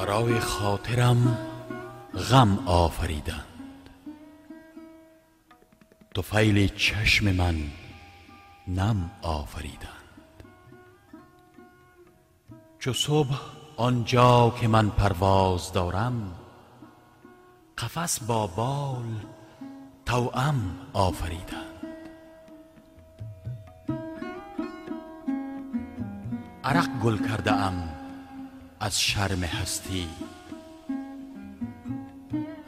برای خاطرم غم آفریدند. فیل چشم من نم آفریدند. چو صبح آنجا که من پرواز دارم قفس با بال توام آفریدند. عرق گل کرده ام از شرم هستی.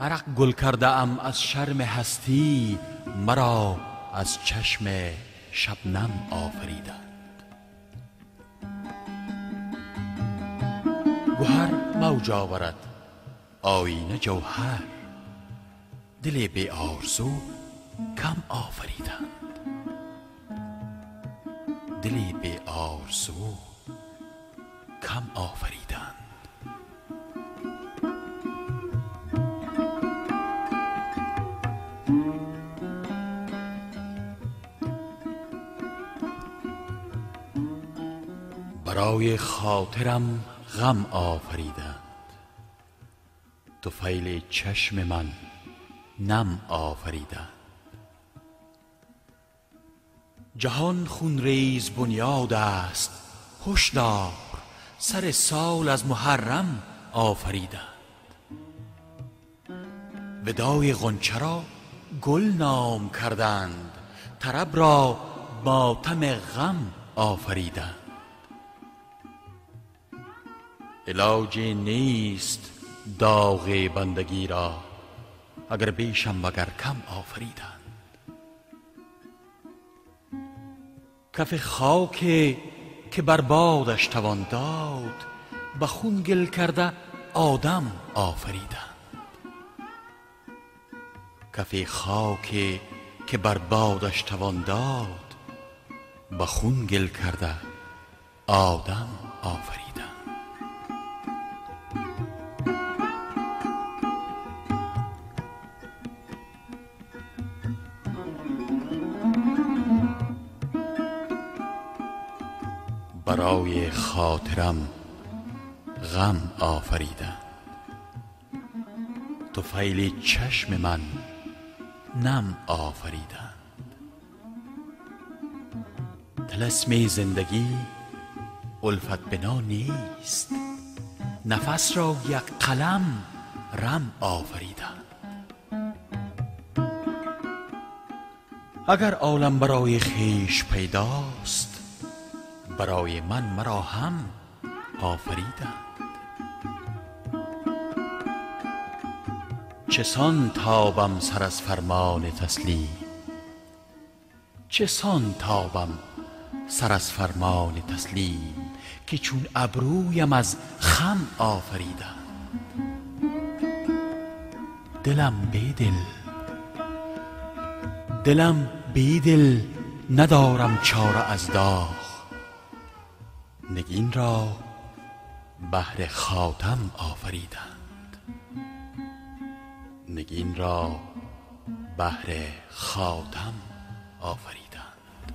عرق گل کرده ام از شرم هستی مرا از چشم شبنم آفریدند. گوهر موج آورد آینه جوهر. دل بی آرزو کم آفریدند. دل بی آرزو کم آفریدند. برای خاطرم غم آفریدند. فیل چشم من نم آفریدند. جهان خونریز بنیاد است هشدار. سر سال از محرم آفریدند. ودای غنچه را گل نام کردند طرب را ماتم غم آفریدند. علاجی نیست داغ بندگی را اگر بیشم وگر کم آفریدند. کف خاک که بر بادش توان داد به خون گل کرده آدم آفریدند کف خاک که بر بادش توان داد به خون گل کرده آدم آفریدند برای خاطرم غم آفریدند فیل چشم من نم آفریدند طلسم زندگی الفت بنا نیست. نفس را یک قلم رم آفریدند اگر عالم برای خویش پیداست برای من مرا هم آفریدند. چسان تابم سر از فرمان تسلیم؟ چسان تابم سر از فرمان تسلیم که چون ابرویم از خم آفریدند؟ دلم بی دل دلم بی دل ندارم چاره از داغ. نگین را بهر خاتم آفریدند. نگین را بهر خاتم آفریدند.